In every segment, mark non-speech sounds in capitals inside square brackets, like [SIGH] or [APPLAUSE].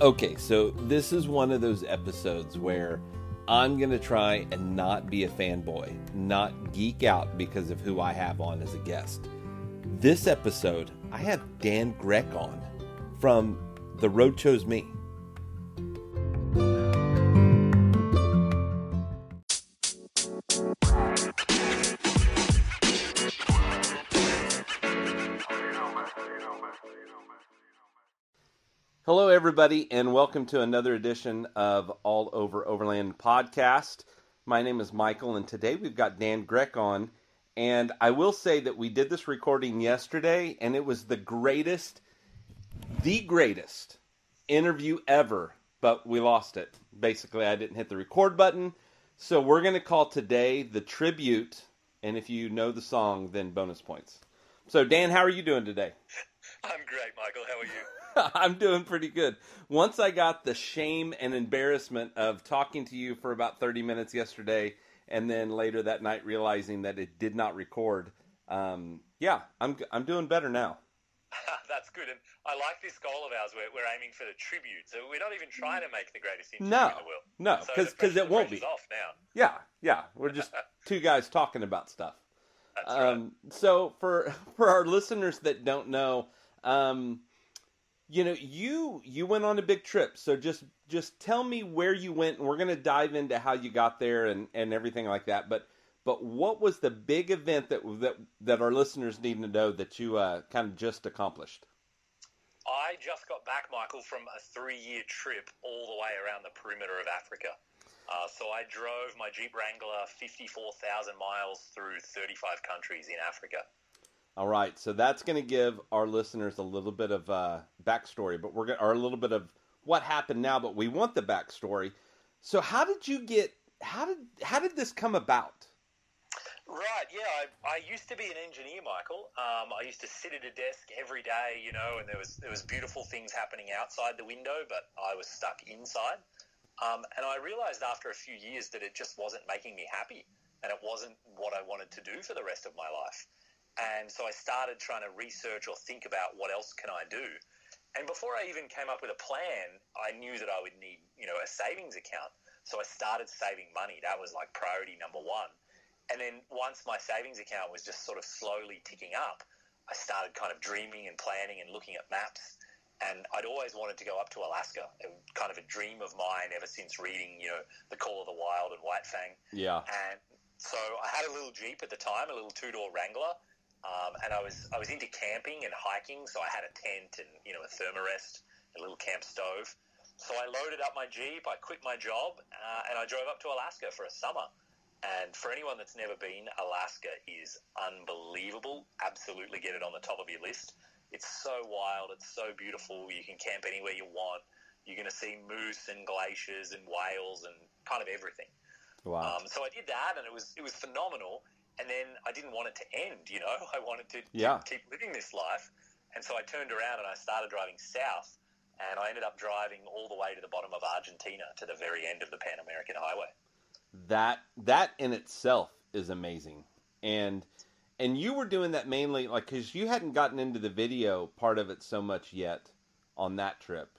Okay, so this is one of those episodes where I'm going to try and not be a fanboy, not geek out because of who I have on as a guest. This episode, I have Dan Grech on from The Road Chose Me. Everybody, and welcome to another edition of All Over Overland podcast. My name is Michael, and today we've got Dan Grech on. And I will say that we did this recording yesterday, and it was the greatest, the greatest interview ever, but we lost it. Basically, I didn't hit the record button. So we're going to call today the tribute, and if you know the song, then bonus points. So, Dan, how are you doing today? I'm great, Michael. How are you? [LAUGHS] I'm doing pretty good. Once I got the shame and embarrassment of talking to you for about 30 minutes yesterday, and then later that night realizing that it did not record, um, yeah, I'm I'm doing better now. [LAUGHS] That's good, and I like this goal of ours. We're, we're aiming for the tribute, so we're not even trying to make the greatest interview no, in the world. No, because because it won't be off now. Yeah, yeah, we're just [LAUGHS] two guys talking about stuff. That's um, So for for our listeners that don't know, um, you know, you you went on a big trip. So just just tell me where you went, and we're going to dive into how you got there and and everything like that. But but what was the big event that that that our listeners need to know that you uh, kind of just accomplished? I just got back, Michael, from a three-year trip all the way around the perimeter of Africa. Uh, so I drove my Jeep Wrangler 54,000 miles through 35 countries in Africa. All right, so that's going to give our listeners a little bit of uh, backstory, but we're going or a little bit of what happened now. But we want the backstory. So how did you get? How did how did this come about? Right, yeah, I, I used to be an engineer, Michael. Um, I used to sit at a desk every day, you know, and there was there was beautiful things happening outside the window, but I was stuck inside. Um, and I realized after a few years that it just wasn't making me happy, and it wasn't what I wanted to do for the rest of my life. And so I started trying to research or think about what else can I do. And before I even came up with a plan, I knew that I would need, you know, a savings account. So I started saving money. That was like priority number one. And then once my savings account was just sort of slowly ticking up, I started kind of dreaming and planning and looking at maps. And I'd always wanted to go up to Alaska. It was kind of a dream of mine ever since reading, you know, The Call of the Wild and White Fang. Yeah. And so I had a little Jeep at the time, a little two door Wrangler um, and I was I was into camping and hiking, so I had a tent and you know a thermarest, a little camp stove. So I loaded up my Jeep, I quit my job, uh, and I drove up to Alaska for a summer. And for anyone that's never been, Alaska is unbelievable. Absolutely get it on the top of your list. It's so wild, it's so beautiful. You can camp anywhere you want. You're going to see moose and glaciers and whales and kind of everything. Wow. Um, so I did that, and it was it was phenomenal and then I didn't want it to end. You know, [LAUGHS] I wanted to yeah. keep living this life, and so I turned around and I started driving south, and I ended up driving all the way to the bottom of Argentina to the very end of the Pan American Highway. That that in itself is amazing, and and you were doing that mainly like because you hadn't gotten into the video part of it so much yet on that trip.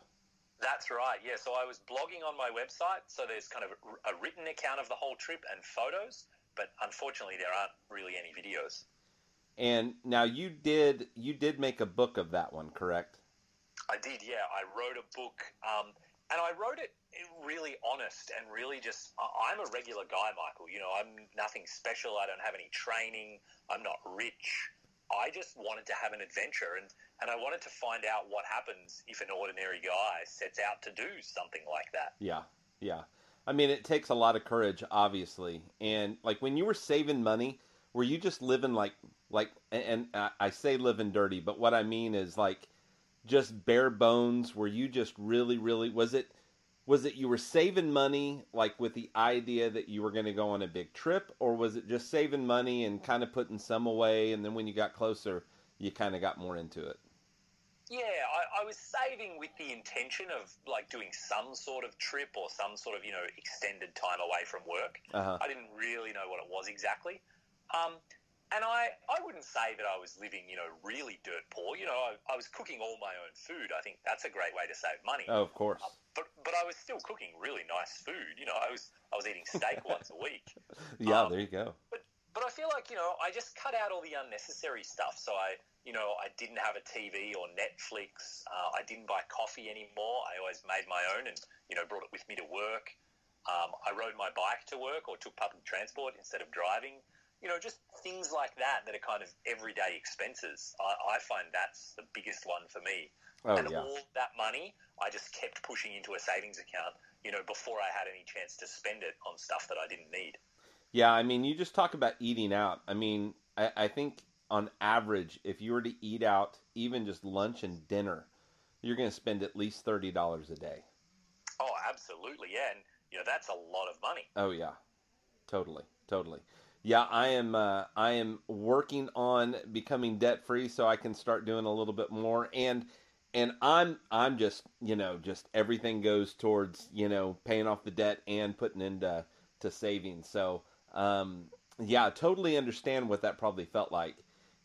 That's right. Yeah. So I was blogging on my website. So there's kind of a written account of the whole trip and photos but unfortunately, there aren't really any videos. And now you did you did make a book of that one, correct? I did, yeah. I wrote a book, um, and I wrote it really honest and really just. I'm a regular guy, Michael. You know, I'm nothing special. I don't have any training. I'm not rich. I just wanted to have an adventure, and and I wanted to find out what happens if an ordinary guy sets out to do something like that. Yeah, yeah. I mean, it takes a lot of courage, obviously. And like when you were saving money, were you just living like like? And I say living dirty, but what I mean is like just bare bones. Were you just really, really? Was it? Was it you were saving money like with the idea that you were going to go on a big trip, or was it just saving money and kind of putting some away, and then when you got closer, you kind of got more into it? Yeah, I, I, was saving with the intention of like doing some sort of trip or some sort of you know extended time away from work. Uh-huh. I didn't really know what it was exactly. Um, and I, I wouldn't say that I was living, you know, really dirt poor. You know, I, I was cooking all my own food. I think that's a great way to save money. Oh, of course. Uh, but but I was still cooking really nice food. You know, I was I was eating steak [LAUGHS] once a week. Yeah, um, there you go. But but I feel like you know I just cut out all the unnecessary stuff. So I you know I didn't have a TV or Netflix. Uh, I didn't buy coffee anymore. I always made my own and you know brought it with me to work. Um, I rode my bike to work or took public transport instead of driving you know, just things like that that are kind of everyday expenses. I, I find that's the biggest one for me. Oh, and yeah. all that money, I just kept pushing into a savings account, you know, before I had any chance to spend it on stuff that I didn't need. Yeah, I mean, you just talk about eating out. I mean, I, I think on average, if you were to eat out, even just lunch and dinner, you're going to spend at least thirty dollars a day. Oh, absolutely, yeah, and you know that's a lot of money. Oh yeah, totally, totally. Yeah, I am. Uh, I am working on becoming debt free so I can start doing a little bit more. And and I'm I'm just you know just everything goes towards you know paying off the debt and putting into to savings. So um, yeah, totally understand what that probably felt like.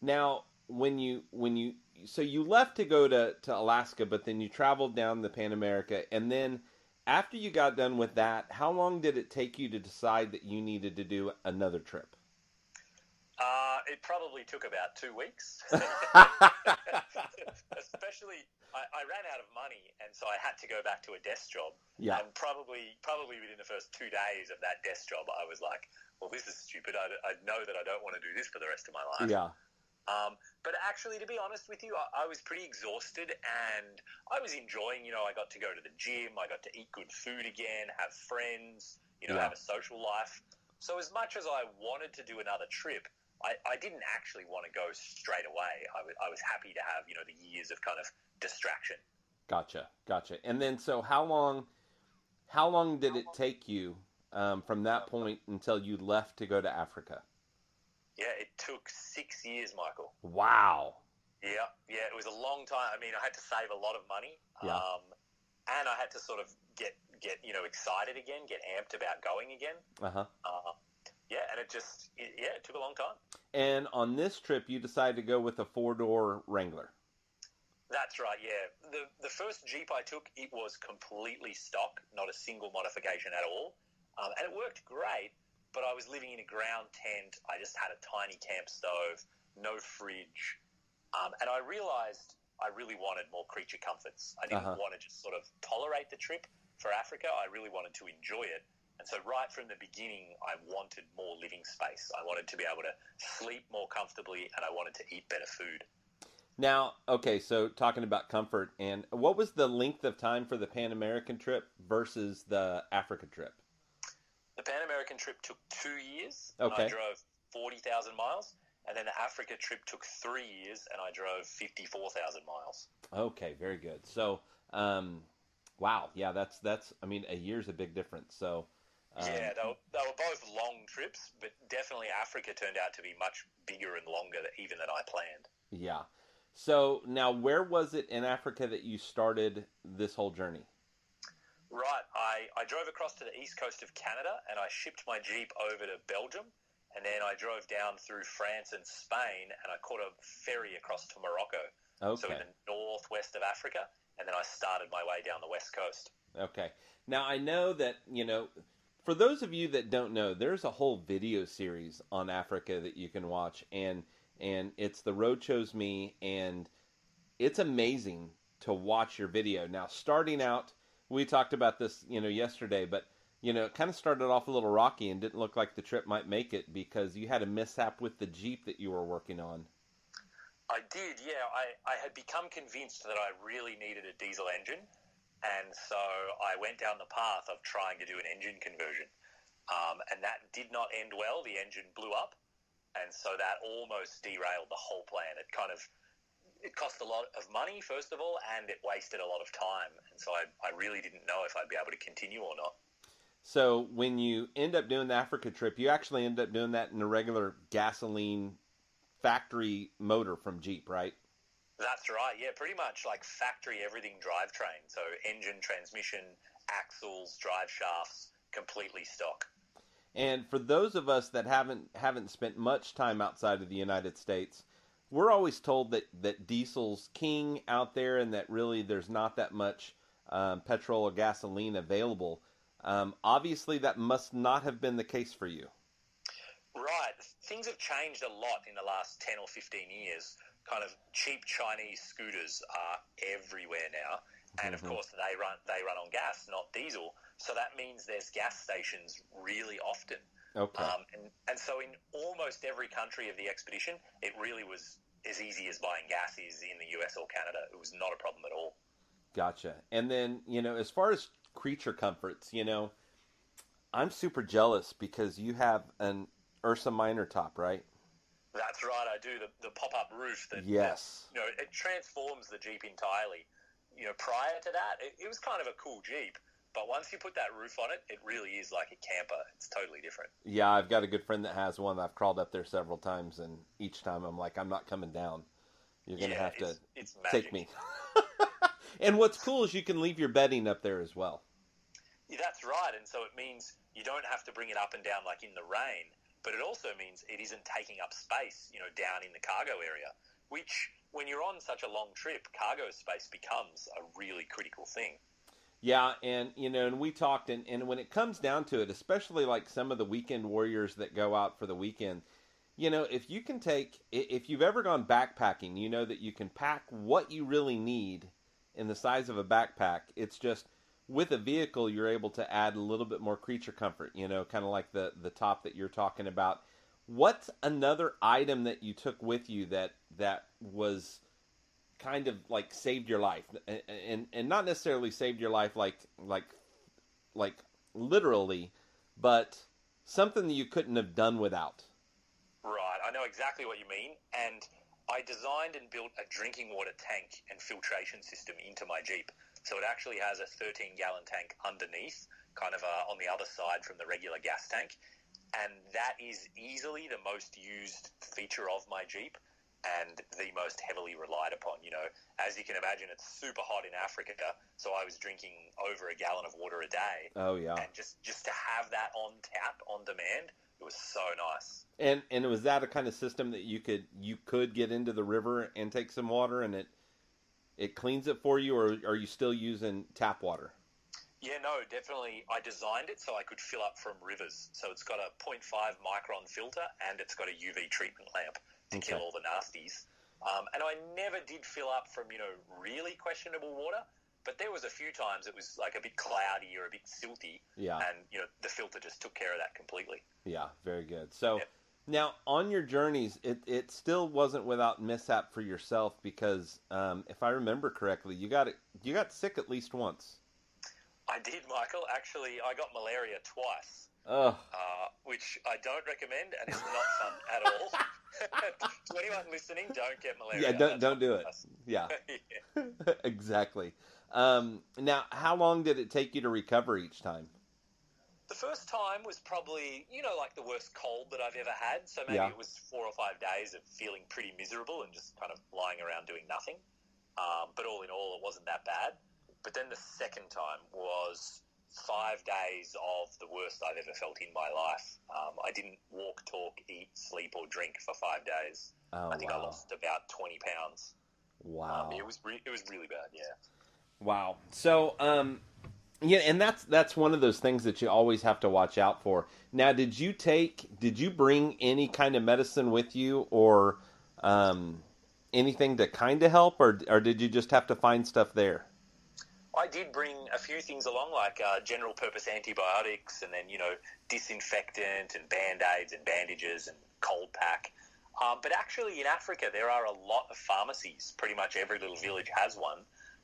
Now when you when you so you left to go to to Alaska, but then you traveled down the Pan America, and then after you got done with that, how long did it take you to decide that you needed to do another trip? Uh, it probably took about two weeks. [LAUGHS] [LAUGHS] Especially, I, I, ran out of money, and so I had to go back to a desk job. Yeah. And probably, probably within the first two days of that desk job, I was like, "Well, this is stupid. I, I know that I don't want to do this for the rest of my life." Yeah. Um, but actually, to be honest with you, I, I, was pretty exhausted and I was enjoying, you know, I got to go to the gym, I got to eat good food again, have friends, you know, yeah. have a social life. So, as much as I wanted to do another trip, I, I didn't actually want to go straight away. I, w- I was happy to have, you know, the years of kind of distraction. Gotcha, gotcha. And then, so how long, how long did it take you um, from that point until you left to go to Africa? Yeah, it took six years, Michael. Wow. Yeah, yeah, it was a long time. I mean, I had to save a lot of money, yeah. um, and I had to sort of get get you know excited again, get amped about going again. Uh-huh. Uh, yeah, and it just it, yeah, it took a long time. And on this trip, you decided to go with a four door Wrangler. That's right. Yeah, the the first Jeep I took, it was completely stock, not a single modification at all, um, and it worked great but I was living in a ground tent. I just had a tiny camp stove, no fridge, um, and I realized I really wanted more creature comforts. I didn't uh-huh. want to just sort of tolerate the trip for Africa. I really wanted to enjoy it. And so, right from the beginning, I wanted more living space. I wanted to be able to sleep more comfortably, and I wanted to eat better food. Now, okay, so talking about comfort, and what was the length of time for the Pan American trip versus the Africa trip? American trip took two years. Okay. I drove 40,000 miles. And then the Africa trip took three years, and I drove 54,000 miles. Okay, very good. So, um, wow, yeah, that's that's. I mean, a year's a big difference. So, um, yeah, they were, they were both long trips, but definitely Africa turned out to be much bigger and longer even than I planned. Yeah. So now, where was it in Africa that you started this whole journey? Right. I, I drove across to the east coast of Canada and I shipped my Jeep over to Belgium. And then I drove down through France and Spain and I caught a ferry across to Morocco. Okay. So in the northwest of Africa. And then I started my way down the west coast. Okay. Now I know that, you know, for those of you that don't know, there's a whole video series on Africa that you can watch and and it's the road chose me and it's amazing to watch your video. Now starting out we talked about this, you know, yesterday, but you know, it kind of started off a little rocky and didn't look like the trip might make it because you had a mishap with the Jeep that you were working on. I did, yeah. I, I had become convinced that I really needed a diesel engine, and so I went down the path of trying to do an engine conversion. Um, and that did not end well. The engine blew up, and so that almost derailed the whole plan. It kind of it cost a lot of money, first of all, and it wasted a lot of time. And so I, I really didn't know if I'd be able to continue or not. So when you end up doing the Africa trip, you actually end up doing that in a regular gasoline factory motor from Jeep, right? That's right. Yeah, pretty much like factory everything drivetrain. So engine, transmission, axles, drive shafts, completely stock. And for those of us that haven't haven't spent much time outside of the United States, we're always told that that diesel's king out there, and that really there's not that much um, petrol or gasoline available. Um, obviously, that must not have been the case for you. Right. Things have changed a lot in the last 10 or 15 years. Kind of cheap Chinese scooters are everywhere now. And Mm-hmm. of course, they run they run on gas, not diesel. So that means there's gas stations really often. Okay. Um, and, and so in almost every country of the expedition, it really was as easy as buying gas is in the US or Canada. It was not a problem at all. Gotcha. And then, you know, as far as creature comforts, you know, I'm super jealous because you have an Ursa Minor top, right? That's right, I do. The, the pop up roof that, Yes. you know, it transforms the Jeep entirely. You know, prior to that, it, it was kind of a cool Jeep, but once you put that roof on it, it really is like a camper. It's totally different. Yeah, I've got a good friend that has one. I've crawled up there several times, and each time I'm like, I'm not coming down. You're going to yeah, have to it's, take me. [LAUGHS] and what's cool is you can leave your bedding up there as well. Yeah, that's right, and so it means you don't have to bring it up and down like in the rain, but it also means it isn't taking up space, you know, down in the cargo area, which when you're on such a long trip, cargo space becomes a really critical thing. Yeah, and you know, and we talked, and, and when it comes down to it, especially like some of the weekend warriors that go out for the weekend, you know, if you can take, if you've ever gone backpacking, you know that you can pack what you really need in the size of a backpack. It's just with a vehicle, you're able to add a little bit more creature comfort, you know, kind of like the the top that you're talking about. What's another item that you took with you that that was kind of like saved your life. And, and and not necessarily saved your life like like like literally but something that you couldn't have done without. Right, I know exactly what you mean, and I designed and built a drinking water tank and filtration system into my Jeep. So it actually has a 13 gallon tank underneath, kind of uh, on the other side from the regular gas tank, and that is easily the most used feature of my Jeep and the most heavily relied upon. You know, as you can imagine, it's super hot in Africa, so I was drinking over a gallon of water a day, oh yeah and just just to have that on tap on demand, it was so nice. and and was that a kind of system that you could you could get into the river and take some water and it it cleans it for you or are you still using tap water Yeah, no, definitely. I designed it so I could fill up from rivers. So it's got a 0.5 micron filter and it's got a UV treatment lamp to Okay. kill all the nasties. Um, and I never did fill up from, you know, really questionable water. But there was a few times it was like a bit cloudy or a bit silty, yeah and you know the filter just took care of that completely. Yeah, very good. So Yep. now on your journeys, it, it still wasn't without mishap for yourself because um, if I remember correctly, you got it, you got sick at least once. I did, Michael. Actually, I got malaria twice, Oh, uh, which I don't recommend, and it's not fun at all. [LAUGHS] [LAUGHS] to anyone listening, don't get malaria. yeah, don't That's don't do it. Yeah. [LAUGHS] Yeah. [LAUGHS] exactly. Um, now, how long did it take you to recover each time? The first time was probably, you know, like the worst cold that I've ever had. So maybe Yeah. it was four or five days of feeling pretty miserable and just kind of lying around doing nothing. Um, but all in all, it wasn't that bad. But then the second time was five days of the worst I've ever felt in my life. Um, I didn't walk, talk, eat, sleep, or drink for five days. Oh, I think I lost about 20 pounds. Wow. Um, it was re- it was really bad, yeah. Wow. So, um, yeah, and that's that's one of those things that you always have to watch out for. Now, did you take? Did you bring any kind of medicine with you, or um, anything to kind of help, or or did you just have to find stuff there? I did bring a few things along, like uh, general purpose antibiotics, and then you know disinfectant and band aids and bandages and cold pack. Um, but actually, in Africa, there are a lot of pharmacies. Pretty much every little village has one.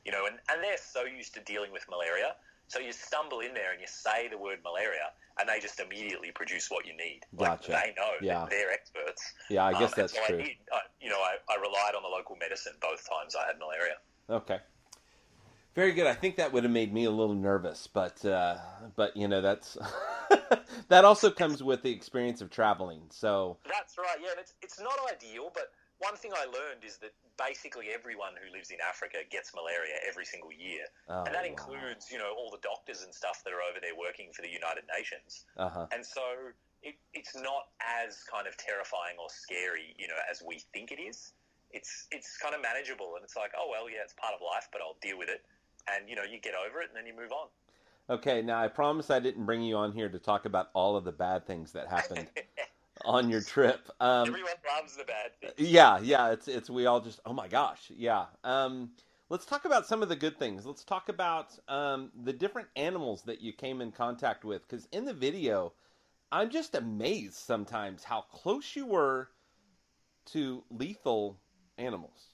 You know, and, and they're so used to dealing with malaria. So you stumble in there and you say the word malaria, and they just immediately produce what you need. Gotcha. Like, they know. Yeah. They're experts. Yeah, I guess Um, that's so true. I did, I, you know, I, I relied on the local medicine both times I had malaria. Okay. Very good. I think that would have made me a little nervous, but uh, but you know that's [LAUGHS] that also comes with the experience of traveling. So That's right. Yeah, and it's it's not ideal, but one thing I learned is that basically everyone who lives in Africa gets malaria every single year, Oh, and that wow. includes you know all the doctors and stuff that are over there working for the United Nations. Uh-huh. And so it, it's not as kind of terrifying or scary, you know, as we think it is. It's it's kind of manageable, and it's like, oh well, yeah, it's part of life, but I'll deal with it, and you know, you get over it, and then you move on. Okay, now I promise I didn't bring you on here to talk about all of the bad things that happened [LAUGHS] on your trip. Um, Everyone loves the bad things. yeah, yeah, it's it's we all just oh my gosh, yeah. Um, let's talk about some of the good things. Let's talk about um, the different animals that you came in contact with because in the video, I'm just amazed sometimes how close you were to lethal animals.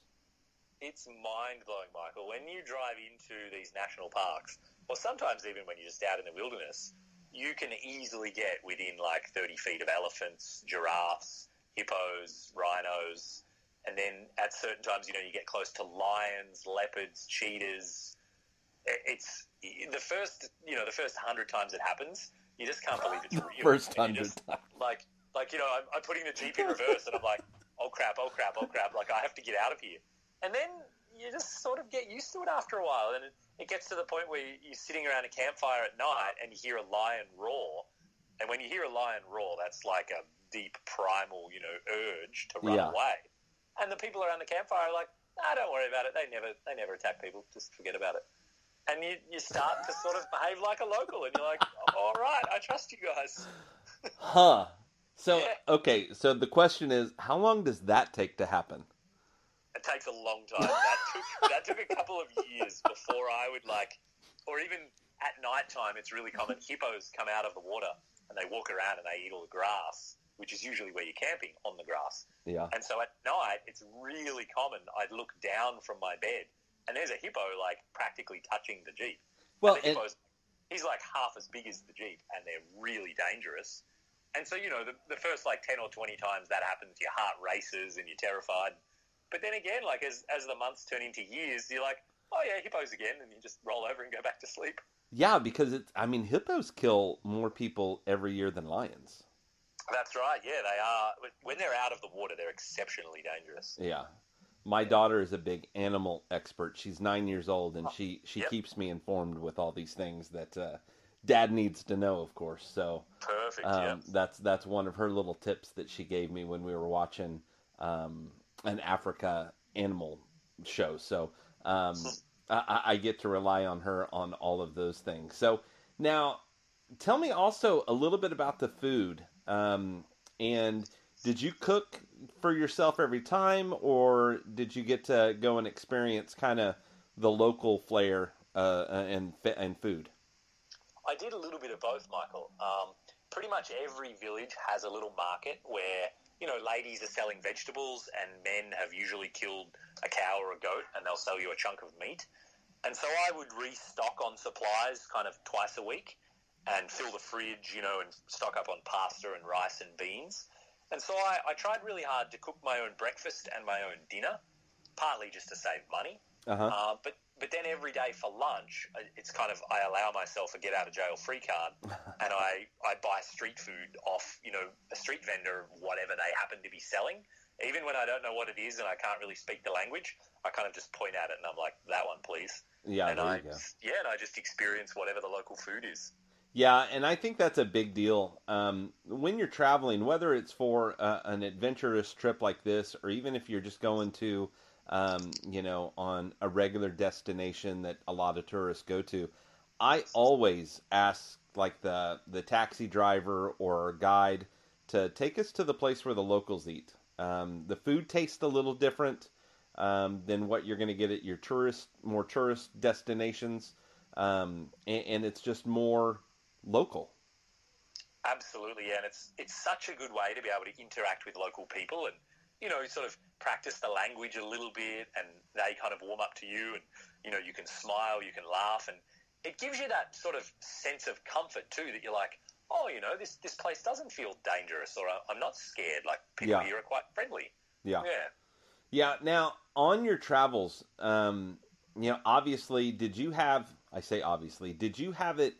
It's mind blowing, Michael. When you drive into these national parks, or sometimes even when you're just out in the wilderness, you can easily get within like 30 feet of elephants, giraffes, hippos, rhinos, and then at certain times, you know, you get close to lions, leopards, cheetahs. It's the first, you know, the first hundred times it happens, you just can't believe it's real. First hundred just- times. like like you know I'm, I'm putting the jeep in reverse and i'm like oh crap oh crap oh crap like i have to get out of here and then you just sort of get used to it after a while. And it, it gets to the point where you're sitting around a campfire at night and you hear a lion roar. And when you hear a lion roar that's like a deep primal you know urge to run Yeah. away. And the people around the campfire are like nah, don't worry about it. They never they never attack people. Just forget about it. And you, you start to sort of behave like a local and you're like oh, all right. I trust you guys. Huh. So [LAUGHS] Yeah. okay, so the question is, how long does that take to happen? It takes a long time. That took that took a couple of years before I would like, or even at night time, it's really common. Hippos come out of the water and they walk around and they eat all the grass, which is usually where you're camping on the grass. Yeah. And so at night, it's really common. I'd look down from my bed and there's a hippo like practically touching the jeep. Well, and the hippo's, he's like half as big as the jeep, and they're really dangerous. And so, you know, the, the first like 10 or 20 times that happens, your heart races and you're terrified. But then again, like as, as the months turn into years, you're like, oh yeah, hippos again, and you just roll over and go back to sleep. yeah, because it's I mean hippos kill more people every year than lions. That's right, yeah, they are. When they're out of the water, they're exceptionally dangerous. Yeah. My daughter is a big animal expert. She's nine years old, and she she Yep. keeps me informed with all these things that uh, Dad needs to know, of course. So Perfect, um, yeah. that's that's one of her little tips that she gave me when we were watching um, an Africa animal show. So um, I, I- get to rely on her on all of those things. So now, tell me also a little bit about the food. Um, and did you cook for yourself every time, or did you get to go and experience kind of the local flair uh, and and food? I did a little bit of both, Michael. Um, pretty much every village has a little market where you know ladies are selling vegetables, and men have usually killed a cow or a goat, and they'll sell you a chunk of meat. And so I would restock on supplies kind of twice a week, and fill the fridge, you know, and stock up on pasta and rice and beans. And so I, I tried really hard to cook my own breakfast and my own dinner, partly just to save money. Uh huh. Uh, but but then every day for lunch, uh, it's kind of I allow myself a get out of jail free card, [LAUGHS] and I, I buy street food off you know a street vendor, whatever they happen to be selling. Even when I don't know what it is and I can't really speak the language, I kind of just point at it and I'm like, that one, please. Yeah, and I yeah, and I just experience whatever the local food is. Yeah, and I think that's a big deal. Um, when you're traveling, whether it's for uh, an adventurous trip like this, or even if you're just going to, um, you know, on a regular destination that a lot of tourists go to, I always ask like the the taxi driver or guide to take us to the place where the locals eat. Um, the food tastes a little different um, than what you're going to get at your tourist, more tourist destinations, um, and, and it's just more local. Absolutely, and it's it's such a good way to be able to interact with local people and you know sort of practice the language a little bit, and they kind of warm up to you, and you know you can smile, you can laugh, and it gives you that sort of sense of comfort too that you're like, oh, you know, this this place doesn't feel dangerous, or I'm not scared. Like people Yeah. here are quite friendly. Yeah. Yeah. Yeah. Now, on your travels, um, you know, obviously, did you have? I say obviously, did you have it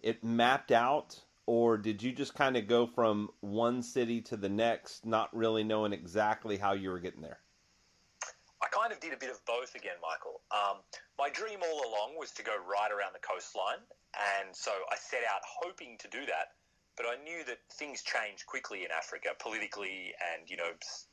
it mapped out, or did you just kind of go from one city to the next, not really knowing exactly how you were getting there? I kind of did a bit of both again, Michael. Um, my dream all along was to go right around the coastline, and so I set out hoping to do that. But I knew that things change quickly in Africa, politically and you know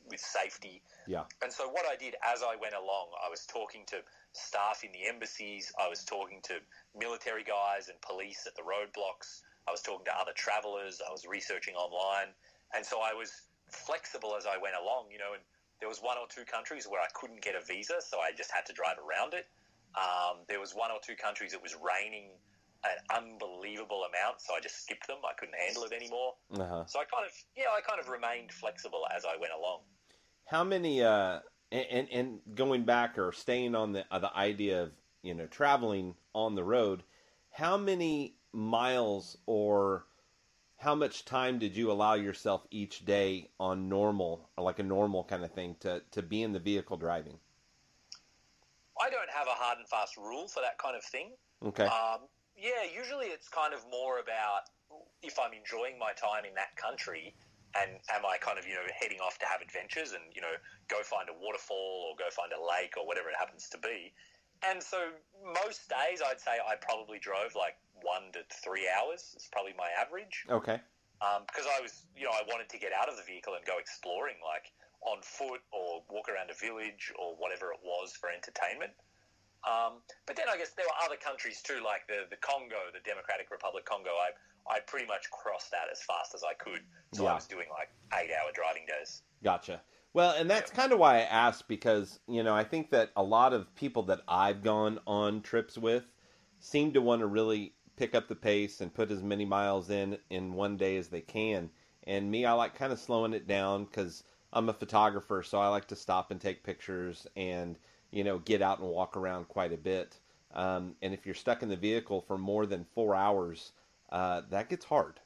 with safety. Yeah. And so what I did as I went along, I was talking to staff in the embassies, I was talking to military guys and police at the roadblocks, I was talking to other travelers, I was researching online, and so I was flexible as I went along, you know, and there was one or two countries where I couldn't get a visa, so I just had to drive around it. Um, there was one or two countries it was raining an unbelievable amount, so I just skipped them. I couldn't handle it anymore. Uh-huh. So I kind of, yeah, I kind of remained flexible as I went along. How many? Uh, and and going back or staying on the uh, the idea of you know traveling on the road, how many miles or how much time did you allow yourself each day on normal, or like a normal kind of thing, to, to be in the vehicle driving? I don't have a hard and fast rule for that kind of thing. Okay. Um, yeah, usually it's kind of more about if I'm enjoying my time in that country and am I kind of, you know, heading off to have adventures and, you know, go find a waterfall or go find a lake or whatever it happens to be. And so most days I'd say I probably drove like one to three hours. It's probably my average. Okay. Um, because I was, you know, I wanted to get out of the vehicle and go exploring, like on foot or walk around a village or whatever it was for entertainment. Um, but then I guess there were other countries too, like the, the Congo, the Democratic Republic Congo. I I pretty much crossed that as fast as I could, so Yeah. I was doing like eight hour driving days. Gotcha. Well, and that's kind of why I asked because, you know, I think that a lot of people that I've gone on trips with seem to want to really pick up the pace and put as many miles in in one day as they can. And me, I like kind of slowing it down because I'm a photographer, so I like to stop and take pictures and, you know, get out and walk around quite a bit. Um, and if you're stuck in the vehicle for more than four hours, uh, that gets hard.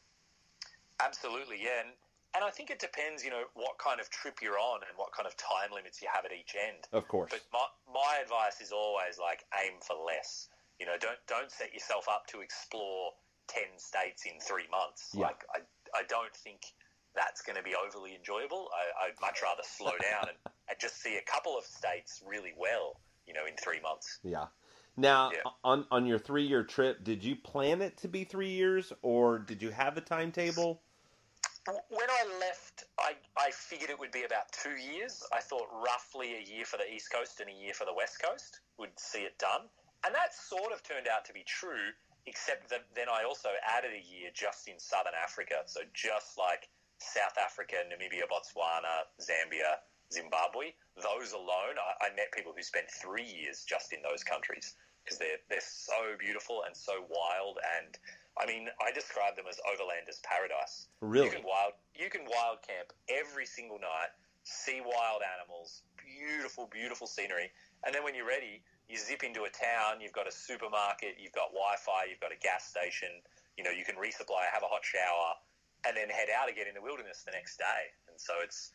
Absolutely, yeah. And, and I think it depends, you know, what kind of trip you're on and what kind of time limits you have at each end. Of course. But my, my advice is always like aim for less. You know, don't don't set yourself up to explore ten states in three months. Yeah. Like I, I don't think that's going to be overly enjoyable. I, I'd much rather slow [LAUGHS] down and, and just see a couple of states really well. You know, in three months. Yeah. Now, Yeah. on on your three year trip, did you plan it to be three years, or did you have a timetable? When I left, I, I figured it would be about two years. I thought roughly a year for the East Coast and a year for the West Coast would see it done. And that sort of turned out to be true, except that then I also added a year just in Southern Africa. So just like South Africa, Namibia, Botswana, Zambia, Zimbabwe, those alone, I, I met people who spent three years just in those countries because they're, they're so beautiful and so wild and I mean, I describe them as overlanders' paradise. Really? You can wild you can wild camp every single night, see wild animals, beautiful, beautiful scenery, and then when you're ready, you zip into a town. You've got a supermarket, you've got Wi-Fi, you've got a gas station. You know, you can resupply, have a hot shower, and then head out again in the wilderness the next day. And so it's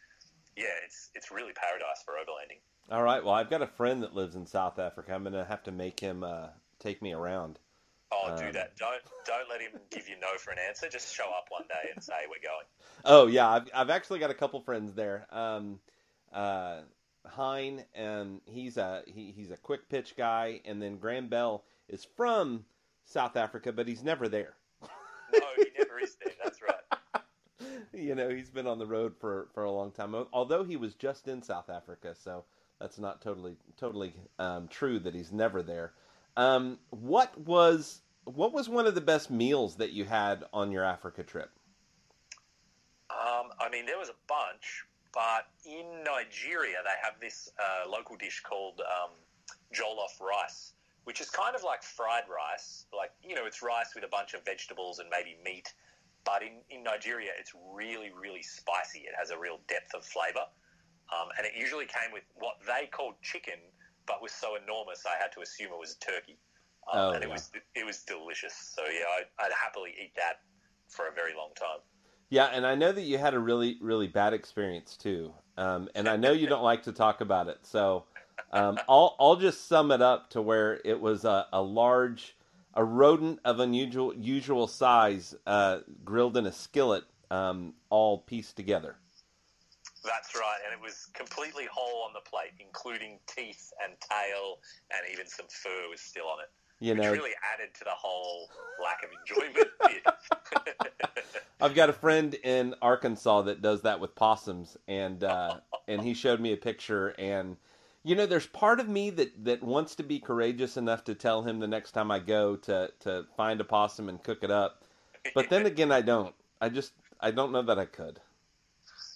yeah, it's it's really paradise for overlanding. All right. Well, I've got a friend that lives in South Africa. I'm gonna have to make him uh, take me around. Oh, do Um, that! Don't don't let him give you no for an answer. Just show up one day and say we're going. Oh yeah, I've I've actually got a couple friends there. Um, uh, Hein, and he's a he, he's a quick pitch guy, and then Graeme Bell is from South Africa, but he's never there. No, he never is there. That's right. [LAUGHS] you know, he's been on the road for, for a long time. Although he was just in South Africa, so that's not totally totally um, true that he's never there. Um, what was what was one of the best meals that you had on your Africa trip? Um, I mean, there was a bunch, but in Nigeria they have this uh, local dish called um, jollof rice, which is kind of like fried rice. Like you know, it's rice with a bunch of vegetables and maybe meat. But in, in Nigeria, it's really, really spicy. It has a real depth of flavor. Um, and it usually came with what they called chicken, but was so enormous I had to assume it was turkey. Um, Oh, and it yeah. was it was delicious. So yeah, I'd, I'd happily eat that for a very long time. Yeah, and I know that you had a really really bad experience too, um, and I know you don't like to talk about it. So um, I'll I'll just sum it up to where it was a, a large, a rodent of unusual usual size, uh, grilled in a skillet, um, all pieced together. That's right, and it was completely whole on the plate, including teeth and tail, and even some fur was still on it. You know, really added to the whole lack of enjoyment. [LAUGHS] [LAUGHS] I've got a friend in Arkansas that does that with possums, and uh, [LAUGHS] and he showed me a picture, and you know, there's part of me that that wants to be courageous enough to tell him the next time I go to to find a possum and cook it up, but then again, I don't. I just I don't know that I could.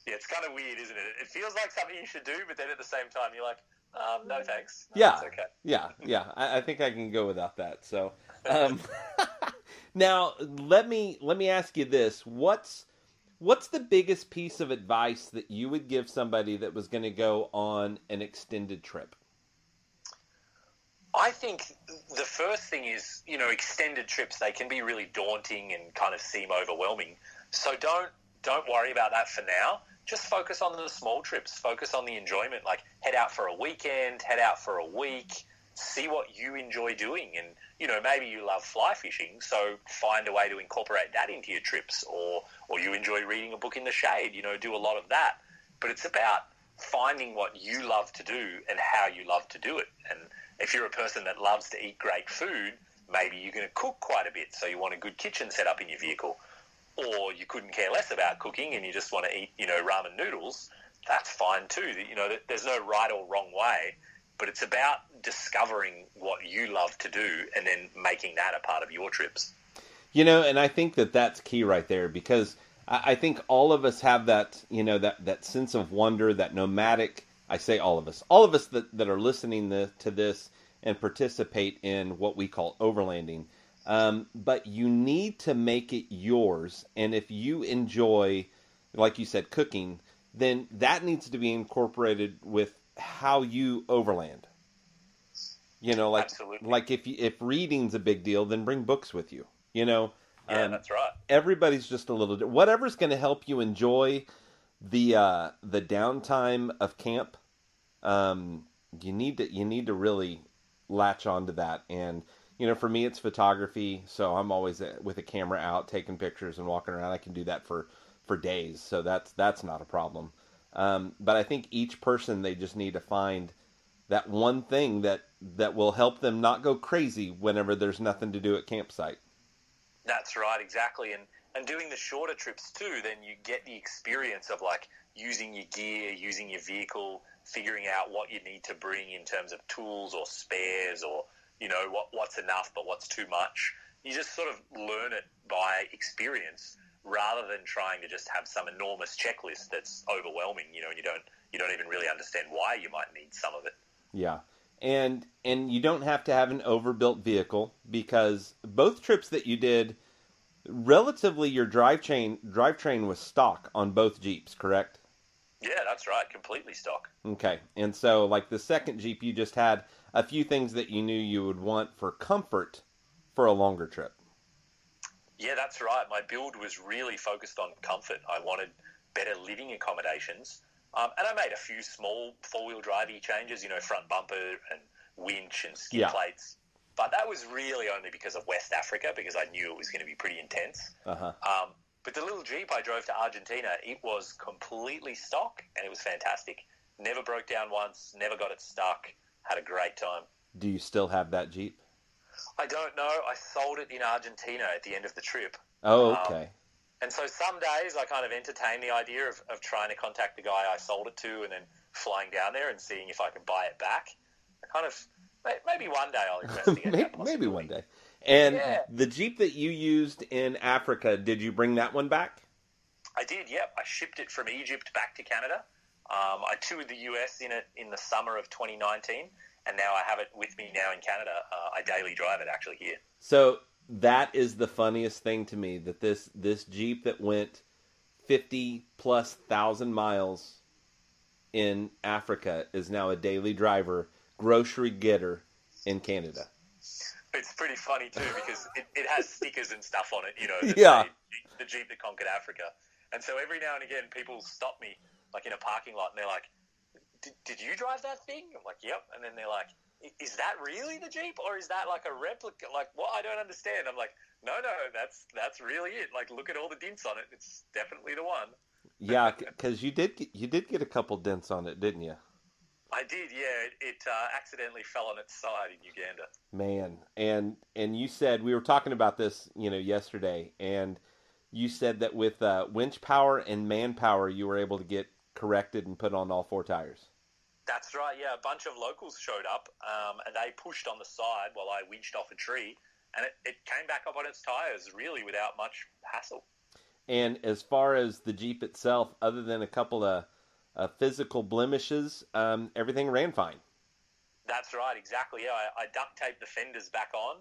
Yeah, it's kind of weird, isn't it? It feels like something you should do, but then at the same time, you're like, um, no thanks. No, Yeah. okay. Yeah, [LAUGHS] yeah. I, I think I can go without that. So, um, [LAUGHS] now let me let me ask you this: what's what's the biggest piece of advice that you would give somebody that was going to go on an extended trip? I think the first thing is, you know, extended trips they can be really daunting and kind of seem overwhelming. So don't don't worry about that for now. Just focus on the small trips. Focus on the enjoyment. Like head out for a weekend, head out for a week, see what you enjoy doing and you know, maybe you love fly fishing, so find a way to incorporate that into your trips or or you enjoy reading a book in the shade, you know, do a lot of that. But it's about finding what you love to do and how you love to do it. And if you're a person that loves to eat great food, maybe you're going to cook quite a bit, so you want a good kitchen set up in your vehicle. Or you couldn't care less about cooking and you just want to eat, you know, ramen noodles. That's fine too. You know, there's no right or wrong way, but it's about discovering what you love to do and then making that a part of your trips. You know, and I think that that's key right there because I, think all of us have that, you know, that, that sense of wonder, that nomadic. I say all of us, all of us that, that are listening to this and participate in what we call overlanding. Um, but you need to make it yours. And if you enjoy, like you said, cooking, then that needs to be incorporated with how you overland. You know, like Absolutely. like if you, if reading's a big deal, then bring books with you. You know, Yeah, Um, that's right. everybody's just a little whatever's going to help you enjoy the uh, the downtime of camp. Um, you need to you need to really latch onto that, and you know, for me, it's photography, so I'm always uh, with a camera out taking pictures and walking around. I can do that for for days, so that's that's not a problem. Um, but I think each person they just need to find that one thing that that will help them not go crazy whenever there's nothing to do at campsite. That's right, exactly. And and doing the shorter trips too, then you get the experience of like using your gear, using your vehicle, figuring out what you need to bring in terms of tools or spares or you know what what's enough but what's too much. You just sort of learn it by experience rather than trying to just have some enormous checklist that's overwhelming, you know, and you don't you don't even really understand why you might need some of it. Yeah. And and you don't have to have an overbuilt vehicle because both trips that you did relatively your drive drivetrain drivetrain was stock on both Jeeps, correct? Yeah, that's right, completely stock. Okay. And so like the second Jeep you just had a few things that you knew you would want for comfort for a longer trip. Yeah, that's right. My build was really focused on comfort. I wanted better living accommodations. Um, and I made a few small four wheel drivey changes, you know, front bumper and winch and skid Yeah. plates. But that was really only because of West Africa, because I knew it was going to be pretty intense. Uh-huh. Um, but the little Jeep I drove to Argentina, it was completely stock and it was fantastic. Never broke down once, never got it stuck, had a great time. Do you still have that Jeep? I don't know. I sold it in Argentina at the end of the trip. Oh, Um, okay. And so some days I kind of entertain the idea of, of trying to contact the guy I sold it to and then flying down there and seeing if I can buy it back. I kind of, maybe one day I'll [LAUGHS] investigate maybe, maybe one day. And Yeah. the Jeep that you used in Africa, did you bring that one back? I did, yep. I shipped it from Egypt back to Canada. Um, I toured the US in it in the summer of 2019, and now I have it with me now in Canada. Uh, I daily drive it actually here. So that is the funniest thing to me that this this Jeep that went 50 plus thousand miles in Africa is now a daily driver, grocery getter in Canada. It's pretty funny too because it, it has stickers and stuff on it, you know. [LAUGHS] Yeah. say The Jeep that conquered Africa. And so every now and again, people stop me, like in a parking lot, and they're like, "Did, did you drive that thing?" I'm like, "Yep." And then they're like, "Is that really the Jeep, or is that like a replica? Like, what? I don't understand." I'm like, "No, no, that's that's really it. Like, look at all the dents on it. It's definitely the one." yeah, because you did get, you did get a couple dents on it, didn't you? I did, yeah. It, it uh, accidentally fell on its side in Uganda. Man, and and you said we were talking about this, you know, yesterday, and you said that with uh, winch power and manpower, you were able to get corrected and put on all four tires. That's right. Yeah, a bunch of locals showed up, um, and they pushed on the side while I winched off a tree, and it, it came back up on its tires really without much hassle. And as far as the Jeep itself, other than a couple of uh, physical blemishes, um, everything ran fine. That's right, exactly. Yeah, I, I duct taped the fenders back on,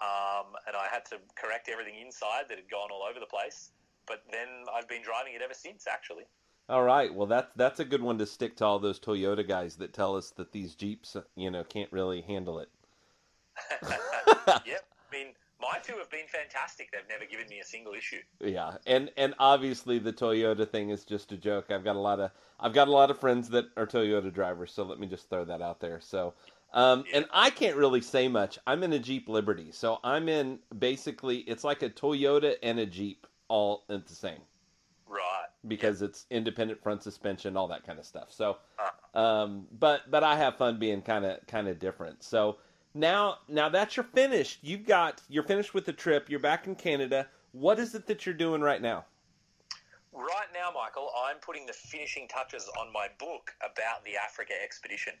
um, and I had to correct everything inside that had gone all over the place. But then I've been driving it ever since, actually. All right. Well, that's that's a good one to stick to all those Toyota guys that tell us that these Jeeps, you know, can't really handle it. [LAUGHS] yep. I mean, my two have been fantastic. They've never given me a single issue. Yeah, and and obviously the Toyota thing is just a joke. I've got a lot of I've got a lot of friends that are Toyota drivers, so let me just throw that out there. So, um, yeah. and I can't really say much. I'm in a Jeep Liberty, so I'm in basically it's like a Toyota and a Jeep all in the same because yeah. it's independent front suspension, all that kind of stuff. So, uh-huh. um, but but I have fun being kind of kind of different. So now now that you're finished, you've got you're finished with the trip. You're back in Canada. What is it that you're doing right now? Right now, Michael, I'm putting the finishing touches on my book about the Africa expedition.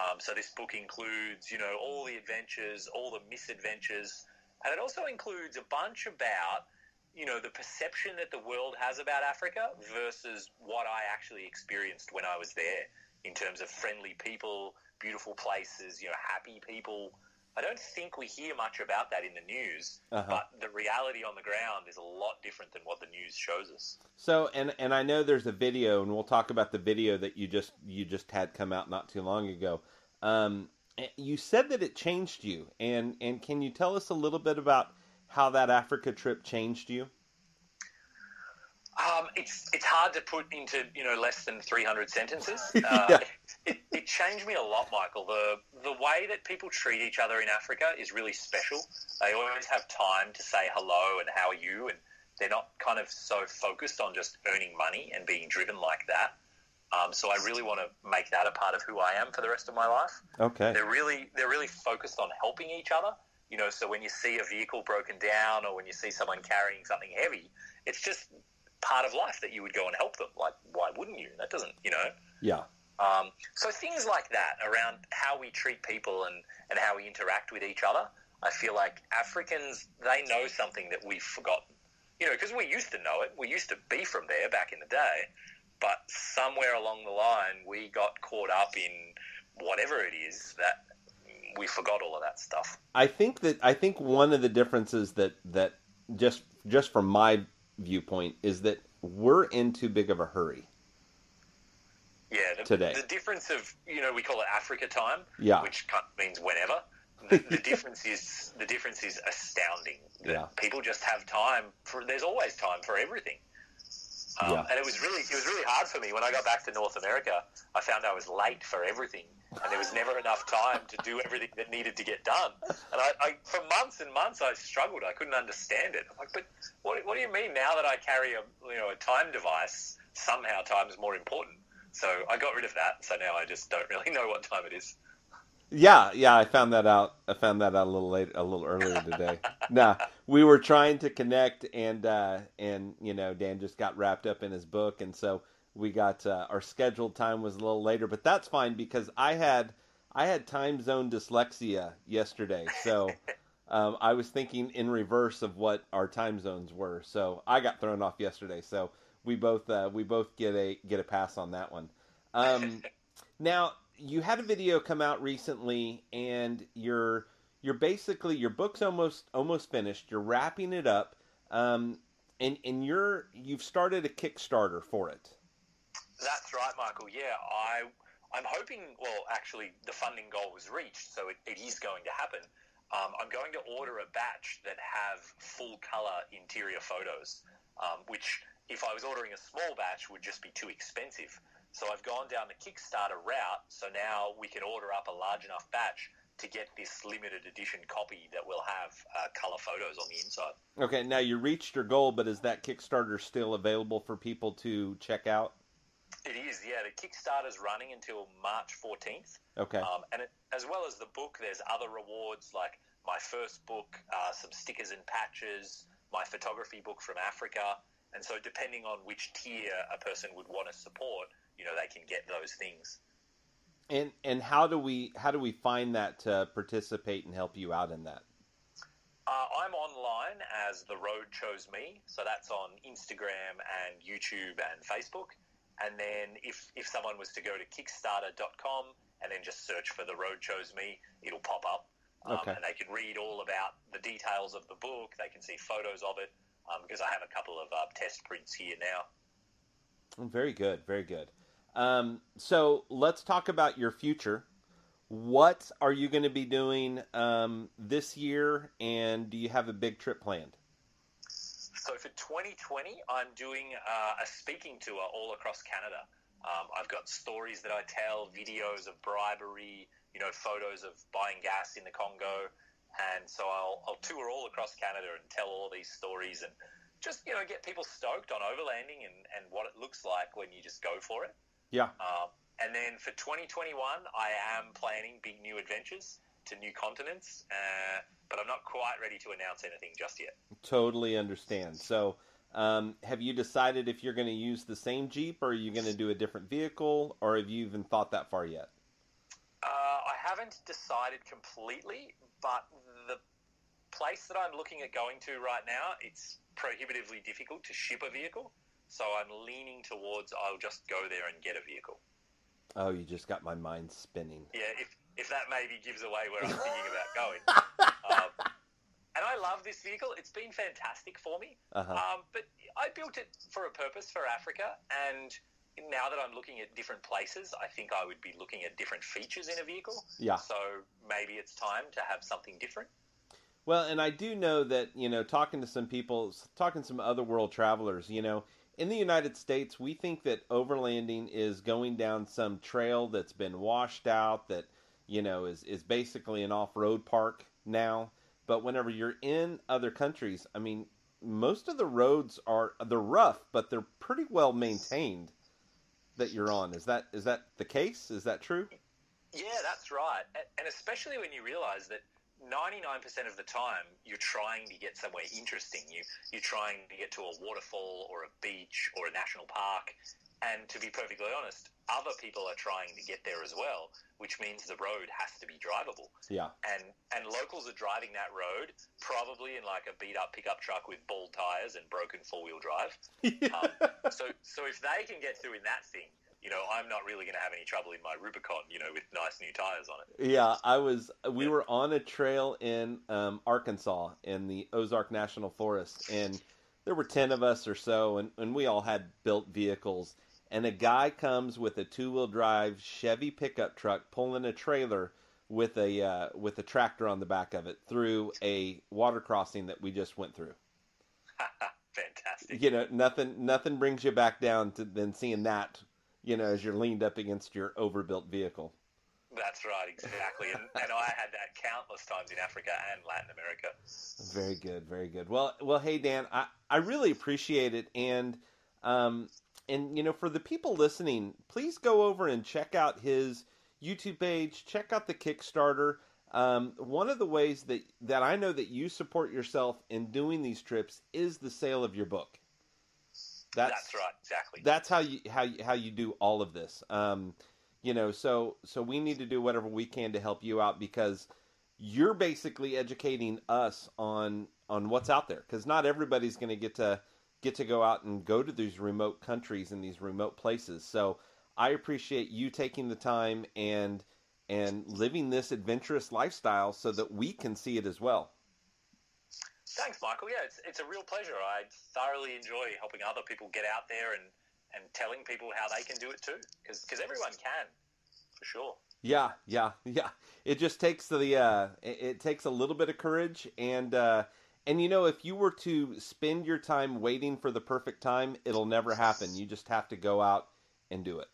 Um, so this book includes, you know, all the adventures, all the misadventures, and it also includes a bunch about you know, the perception that the world has about Africa versus what I actually experienced when I was there in terms of friendly people, beautiful places, you know, happy people. I don't think we hear much about that in the news, uh-huh. but the reality on the ground is a lot different than what the news shows us. So, and and I know there's a video, and we'll talk about the video that you just you just had come out not too long ago. Um, you said that it changed you, and and can you tell us a little bit about how that Africa trip changed you? Um, it's it's hard to put into you know less than three hundred sentences. [LAUGHS] Uh, yeah. it, it changed me a lot, Michael. The the way that people treat each other in Africa is really special. They always have time to say hello and how are you, and they're not kind of so focused on just earning money and being driven like that. Um, so I really want to make that a part of who I am for the rest of my life. Okay. They're really they're really focused on helping each other you know, so when you see a vehicle broken down or when you see someone carrying something heavy, it's just part of life that you would go and help them. Like, why wouldn't you? That doesn't, you know. Yeah. Um, so things like that around how we treat people and, and how we interact with each other, I feel like Africans they know something that we've forgotten. You know, because we used to know it. We used to be from there back in the day, but somewhere along the line we got caught up in whatever it is that we forgot all of that stuff. I think that I think one of the differences that that just just from my viewpoint is that we're in too big of a hurry. Yeah, the, today the difference of you know we call it Africa time, yeah, which means whenever. [LAUGHS] The, the difference is the difference is astounding. yeah. people just have time for. There's always time for everything. Um, yeah. And it was really it was really hard for me when I got back to North America. I found I was late for everything, and there was never enough time to do everything that needed to get done. And I, I for months and months, I struggled. I couldn't understand it. I'm like, but what, what do you mean now that I carry a you know a time device? Somehow, time is more important. So I got rid of that. So now I just don't really [LAUGHS] know what time it is. Yeah, yeah, I found that out. I found that out a little late, a little earlier today. nah, we were trying to connect, and uh, and you know, Dan just got wrapped up in his book, and so we got uh, our scheduled time was a little later, but that's fine because I had I had time zone dyslexia yesterday, so [LAUGHS] um, I was thinking in reverse of what our time zones were, so I got thrown off yesterday. So we both uh, we both get a get a pass on that one. Um, [LAUGHS] now you had a video come out recently, and you're you're basically your book's almost almost finished. You're wrapping it up, um, and and you're you've started a Kickstarter for it. That's right, Michael. Yeah, I I'm hoping. Well, actually, the funding goal was reached, so it, it is going to happen. Um, I'm going to order a batch that have full color interior photos, um, which if I was ordering a small batch would just be too expensive. So I've gone down the Kickstarter route. So now we can order up a large enough batch to get this limited edition copy that will have uh, color photos on the inside. Okay, now you reached your goal, but is that Kickstarter still available for people to check out? It is, yeah. The Kickstarter's running until March 14th. Okay. Um, and it, as well as the book, there's other rewards like my first book, uh, some stickers and patches, my photography book from Africa. And so, depending on which tier a person would want to support, you know, they can get those things. And and how do we how do we find that to participate and help you out in that? Uh, I'm online as The Road Chose Me, so that's on Instagram and YouTube and Facebook. And then if, if someone was to go to Kickstarter.com and then just search for The Road Chose Me, it'll pop up. Um, Okay. And they can read all about the details of the book. They can see photos of it um, because I have a couple of uh, test prints here now. Very good, very good. Um, so let's talk about your future. What are you going to be doing um, this year, and do you have a big trip planned? So for 2020, I'm doing uh, a speaking tour all across Canada. Um, I've got stories that I tell, videos of bribery, you know, photos of buying gas in the Congo, and so I'll, I'll tour all across Canada and tell all these stories and just you know get people stoked on overlanding and, and what it looks like when you just go for it. Yeah. Um, and then for 2021, I am planning big new adventures to new continents, uh, but I'm not quite ready to announce anything just yet. Totally understand. So, um, have you decided if you're going to use the same Jeep, or are you going to do a different vehicle, or have you even thought that far yet? Uh, I haven't decided completely, but the place that I'm looking at going to right now, it's prohibitively difficult to ship a vehicle. So I'm leaning towards I'll just go there and get a vehicle. Oh, you just got my mind spinning. Yeah, if if that maybe gives away where I'm thinking about [LAUGHS] going. Um, and I love this vehicle. It's been fantastic for me. Uh-huh. Um, but I built it for a purpose for Africa, and now that I'm looking at different places, I think I would be looking at different features in a vehicle. Yeah. So maybe it's time to have something different. Well, and I do know that, you know, talking to some people, talking to some other world travelers, you know, in the United States, we think that overlanding is going down some trail that's been washed out, that, you know, is, is basically an off road park now. But whenever you're in other countries, I mean, most of the roads are, they're rough, but they're pretty well maintained that you're on. Is that, is that the case? Is that true? Yeah, that's right. And especially when you realize that 99% of the time you're trying to get somewhere interesting. You, you're trying to get to a waterfall or a beach or a national park. And to be perfectly honest, other people are trying to get there as well, which means the road has to be drivable. Yeah. And, and locals are driving that road probably in like a beat up pickup truck with bald tires and broken four wheel drive. [LAUGHS] Um, so, so if they can get through in that thing, you know, I'm not really going to have any trouble in my Rubicon, you know, with nice new tires on it. Yeah, I was. We were on a trail in um, Arkansas in the Ozark National Forest, and there were ten of us or so, and, and we all had built vehicles. And a guy comes with a two wheel drive Chevy pickup truck pulling a trailer with a uh, with a tractor on the back of it through a water crossing that we just went through. [LAUGHS] Fantastic. You know, nothing nothing brings you back down to than seeing that. You know, as you're leaned up against your overbuilt vehicle. That's right, exactly. And, and I had that countless times in Africa and Latin America. Very good, very good. Well, well, hey Dan, I, I really appreciate it, and um, and you know, for the people listening, please go over and check out his YouTube page. Check out the Kickstarter. Um, one of the ways that that I know that you support yourself in doing these trips is the sale of your book. That's, That's right, exactly. that's how you how you, how you do all of this. Um, you know, so so we need to do whatever we can to help you out because you're basically educating us on on what's out there because not everybody's going to get to get to go out and go to these remote countries and these remote places. So I appreciate you taking the time and and living this adventurous lifestyle so that we can see it as well. Thanks, Michael. Yeah, it's, it's a real pleasure. I thoroughly enjoy helping other people get out there and, and telling people how they can do it too, because everyone can, for sure. Yeah, yeah, [LAUGHS] yeah. It just takes the uh, it, it takes a little bit of courage and uh, and you know if you were to spend your time waiting for the perfect time, it'll never happen. You just have to go out and do it.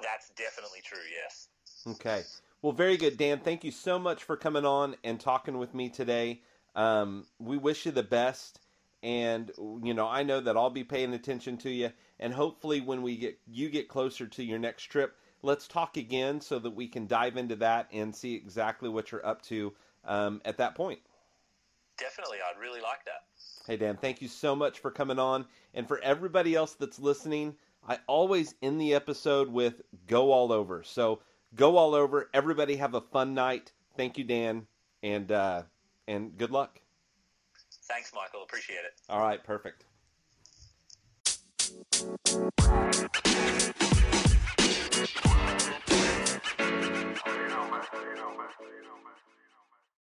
That's definitely true, yes. Okay. Well, very good, Dan. Thank you so much for coming on and talking with me today. Um, we wish you the best, and you know I know that I'll be paying attention to you, and hopefully when we get you get closer to your next trip, let's talk again so that we can dive into that and see exactly what you're up to um, at that point. Definitely, I'd really like that. Hey, Dan, thank you so much for coming on. And for everybody else that's listening, I always end the episode with go all over. So go all over. Everybody have a fun night. Thank you, Dan. And, uh, and good luck. Thanks, Michael. Appreciate it. All right, perfect. You know, man. You know, man. You know, man.